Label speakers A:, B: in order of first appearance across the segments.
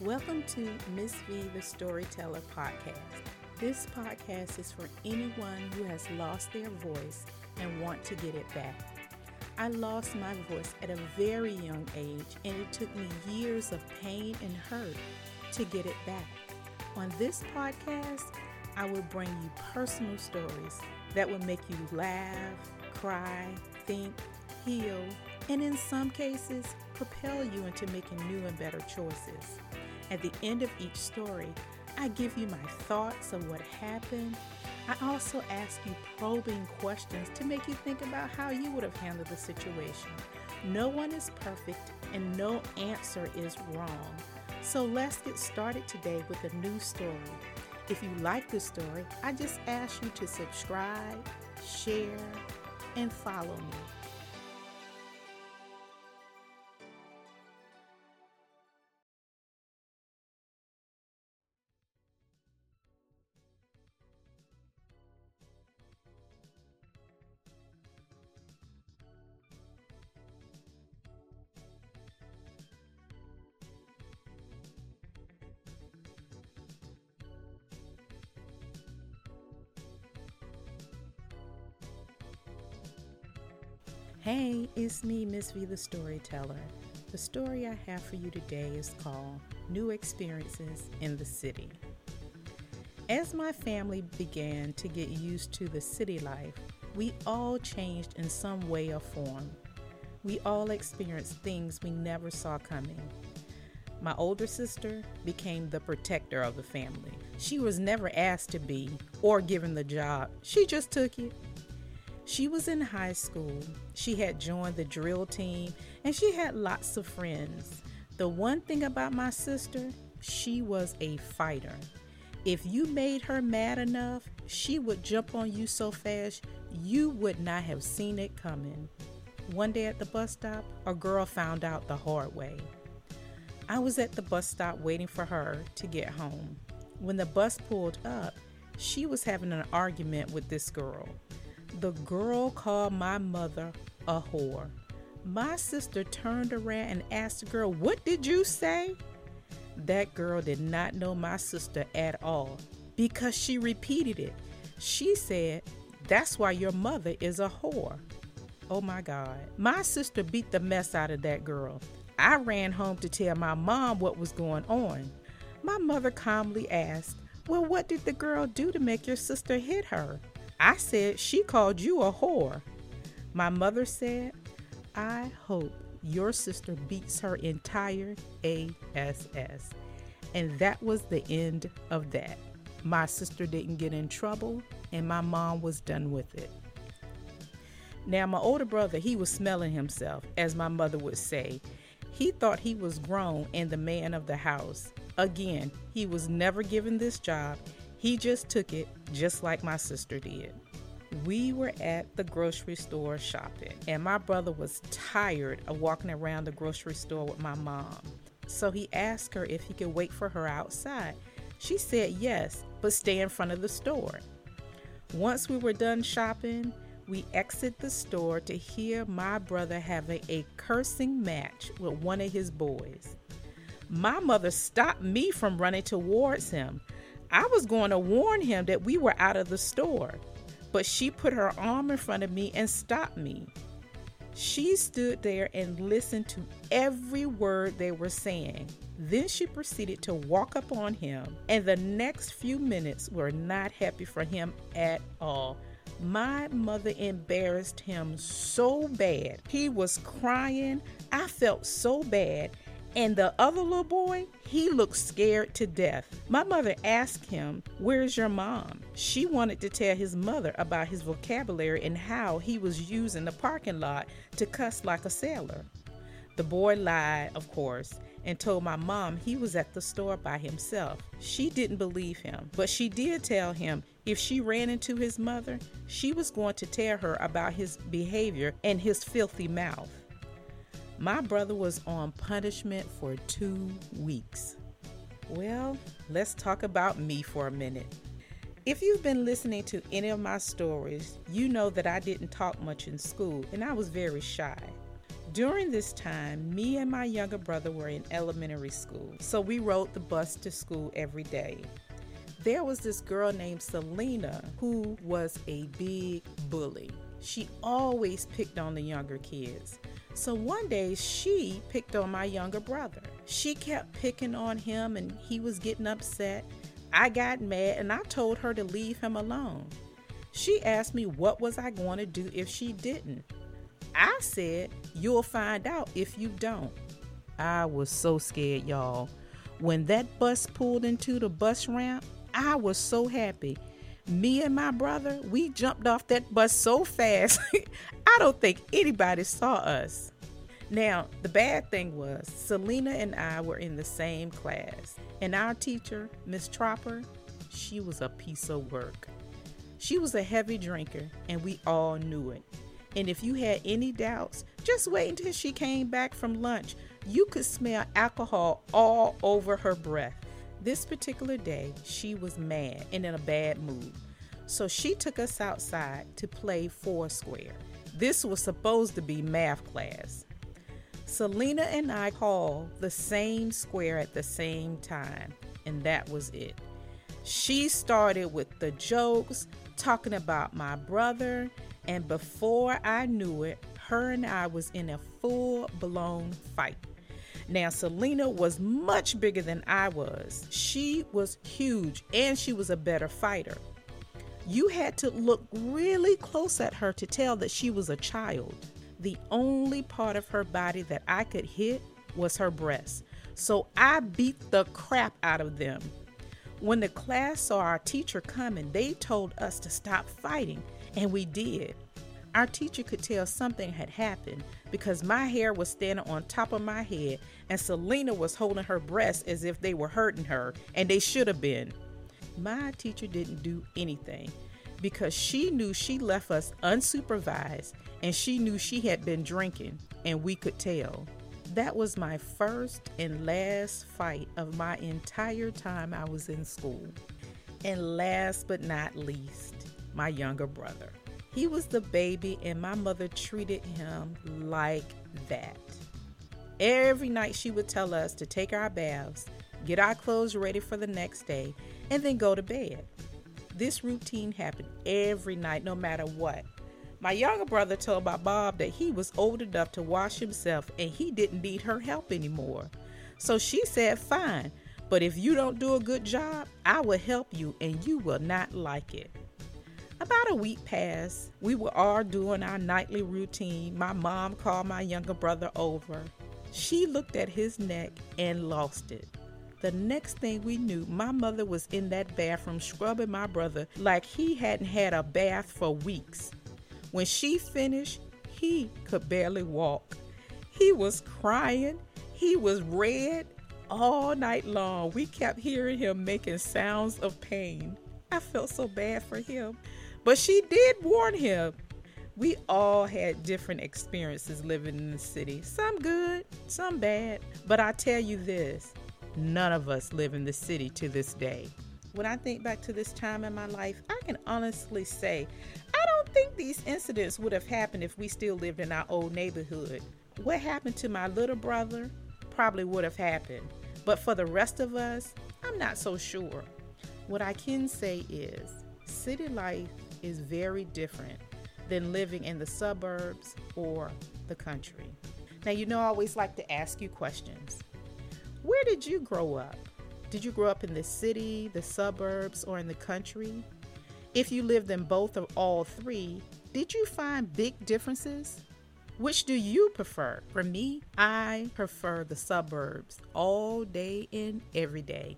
A: Welcome to Miss V the Storyteller podcast. This podcast is for anyone who has lost their voice and want to get it back. I lost my voice at a very young age, and it took me years of pain and hurt to get it back. On this podcast, I will bring you personal stories that will make you laugh, cry, think, heal, and in some cases, propel you into making new and better choices. At the end of each story, I give you my thoughts of what happened. I also ask you probing questions to make you think about how you would have handled the situation. No one is perfect and no answer is wrong. So let's get started today with a new story. If you like the story, I just ask you to subscribe, share, and follow me. Hey, it's me, Miss V the Storyteller. The story I have for you today is called New Experiences in the City. As my family began to get used to the city life, we all changed in some way or form. We all experienced things we never saw coming. My older sister became the protector of the family. She was never asked to be or given the job, she just took it. She was in high school. She had joined the drill team and she had lots of friends. The one thing about my sister, she was a fighter. If you made her mad enough, she would jump on you so fast you would not have seen it coming. One day at the bus stop, a girl found out the hard way. I was at the bus stop waiting for her to get home. When the bus pulled up, she was having an argument with this girl. The girl called my mother a whore. My sister turned around and asked the girl, What did you say? That girl did not know my sister at all because she repeated it. She said, That's why your mother is a whore. Oh my God. My sister beat the mess out of that girl. I ran home to tell my mom what was going on. My mother calmly asked, Well, what did the girl do to make your sister hit her? I said, She called you a whore. My mother said, I hope your sister beats her entire ASS. And that was the end of that. My sister didn't get in trouble, and my mom was done with it. Now, my older brother, he was smelling himself, as my mother would say. He thought he was grown and the man of the house. Again, he was never given this job he just took it just like my sister did. We were at the grocery store shopping, and my brother was tired of walking around the grocery store with my mom. So he asked her if he could wait for her outside. She said yes, but stay in front of the store. Once we were done shopping, we exit the store to hear my brother having a cursing match with one of his boys. My mother stopped me from running towards him. I was going to warn him that we were out of the store, but she put her arm in front of me and stopped me. She stood there and listened to every word they were saying. Then she proceeded to walk up on him, and the next few minutes were not happy for him at all. My mother embarrassed him so bad. He was crying. I felt so bad. And the other little boy, he looked scared to death. My mother asked him, Where's your mom? She wanted to tell his mother about his vocabulary and how he was using the parking lot to cuss like a sailor. The boy lied, of course, and told my mom he was at the store by himself. She didn't believe him, but she did tell him if she ran into his mother, she was going to tell her about his behavior and his filthy mouth. My brother was on punishment for two weeks. Well, let's talk about me for a minute. If you've been listening to any of my stories, you know that I didn't talk much in school and I was very shy. During this time, me and my younger brother were in elementary school, so we rode the bus to school every day. There was this girl named Selena who was a big bully. She always picked on the younger kids. So one day she picked on my younger brother. She kept picking on him and he was getting upset. I got mad and I told her to leave him alone. She asked me what was I going to do if she didn't. I said, You'll find out if you don't. I was so scared, y'all. When that bus pulled into the bus ramp, I was so happy. Me and my brother, we jumped off that bus so fast, I don't think anybody saw us. Now, the bad thing was, Selena and I were in the same class, and our teacher, Miss Tropper, she was a piece of work. She was a heavy drinker, and we all knew it. And if you had any doubts, just wait until she came back from lunch. You could smell alcohol all over her breath. This particular day, she was mad and in a bad mood. So she took us outside to play Foursquare. This was supposed to be math class. Selena and I called the same square at the same time, and that was it. She started with the jokes, talking about my brother and before I knew it, her and I was in a full blown fight. Now, Selena was much bigger than I was. She was huge and she was a better fighter. You had to look really close at her to tell that she was a child. The only part of her body that I could hit was her breast. So I beat the crap out of them. When the class saw our teacher coming, they told us to stop fighting and we did. Our teacher could tell something had happened because my hair was standing on top of my head and Selena was holding her breasts as if they were hurting her, and they should have been. My teacher didn't do anything because she knew she left us unsupervised and she knew she had been drinking, and we could tell. That was my first and last fight of my entire time I was in school. And last but not least, my younger brother. He was the baby, and my mother treated him like that. Every night, she would tell us to take our baths, get our clothes ready for the next day, and then go to bed. This routine happened every night, no matter what. My younger brother told my mom that he was old enough to wash himself and he didn't need her help anymore. So she said, Fine, but if you don't do a good job, I will help you and you will not like it. About a week passed. We were all doing our nightly routine. My mom called my younger brother over. She looked at his neck and lost it. The next thing we knew, my mother was in that bathroom scrubbing my brother like he hadn't had a bath for weeks. When she finished, he could barely walk. He was crying, he was red all night long. We kept hearing him making sounds of pain. I felt so bad for him. But she did warn him. We all had different experiences living in the city, some good, some bad. But I tell you this none of us live in the city to this day. When I think back to this time in my life, I can honestly say I don't think these incidents would have happened if we still lived in our old neighborhood. What happened to my little brother probably would have happened. But for the rest of us, I'm not so sure. What I can say is city life is very different than living in the suburbs or the country. Now, you know, I always like to ask you questions. Where did you grow up? Did you grow up in the city, the suburbs, or in the country? If you lived in both or all three, did you find big differences? Which do you prefer? For me, I prefer the suburbs all day and every day.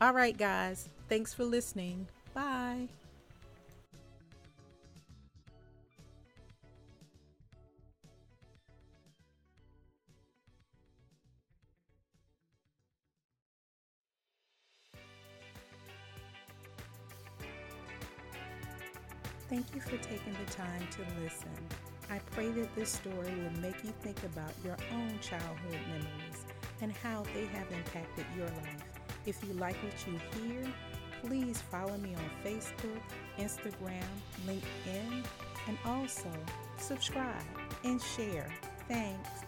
A: All right, guys, thanks for listening. Bye. Thank you for taking the time to listen. I pray that this story will make you think about your own childhood memories and how they have impacted your life. If you like what you hear, please follow me on Facebook, Instagram, LinkedIn, and also subscribe and share. Thanks.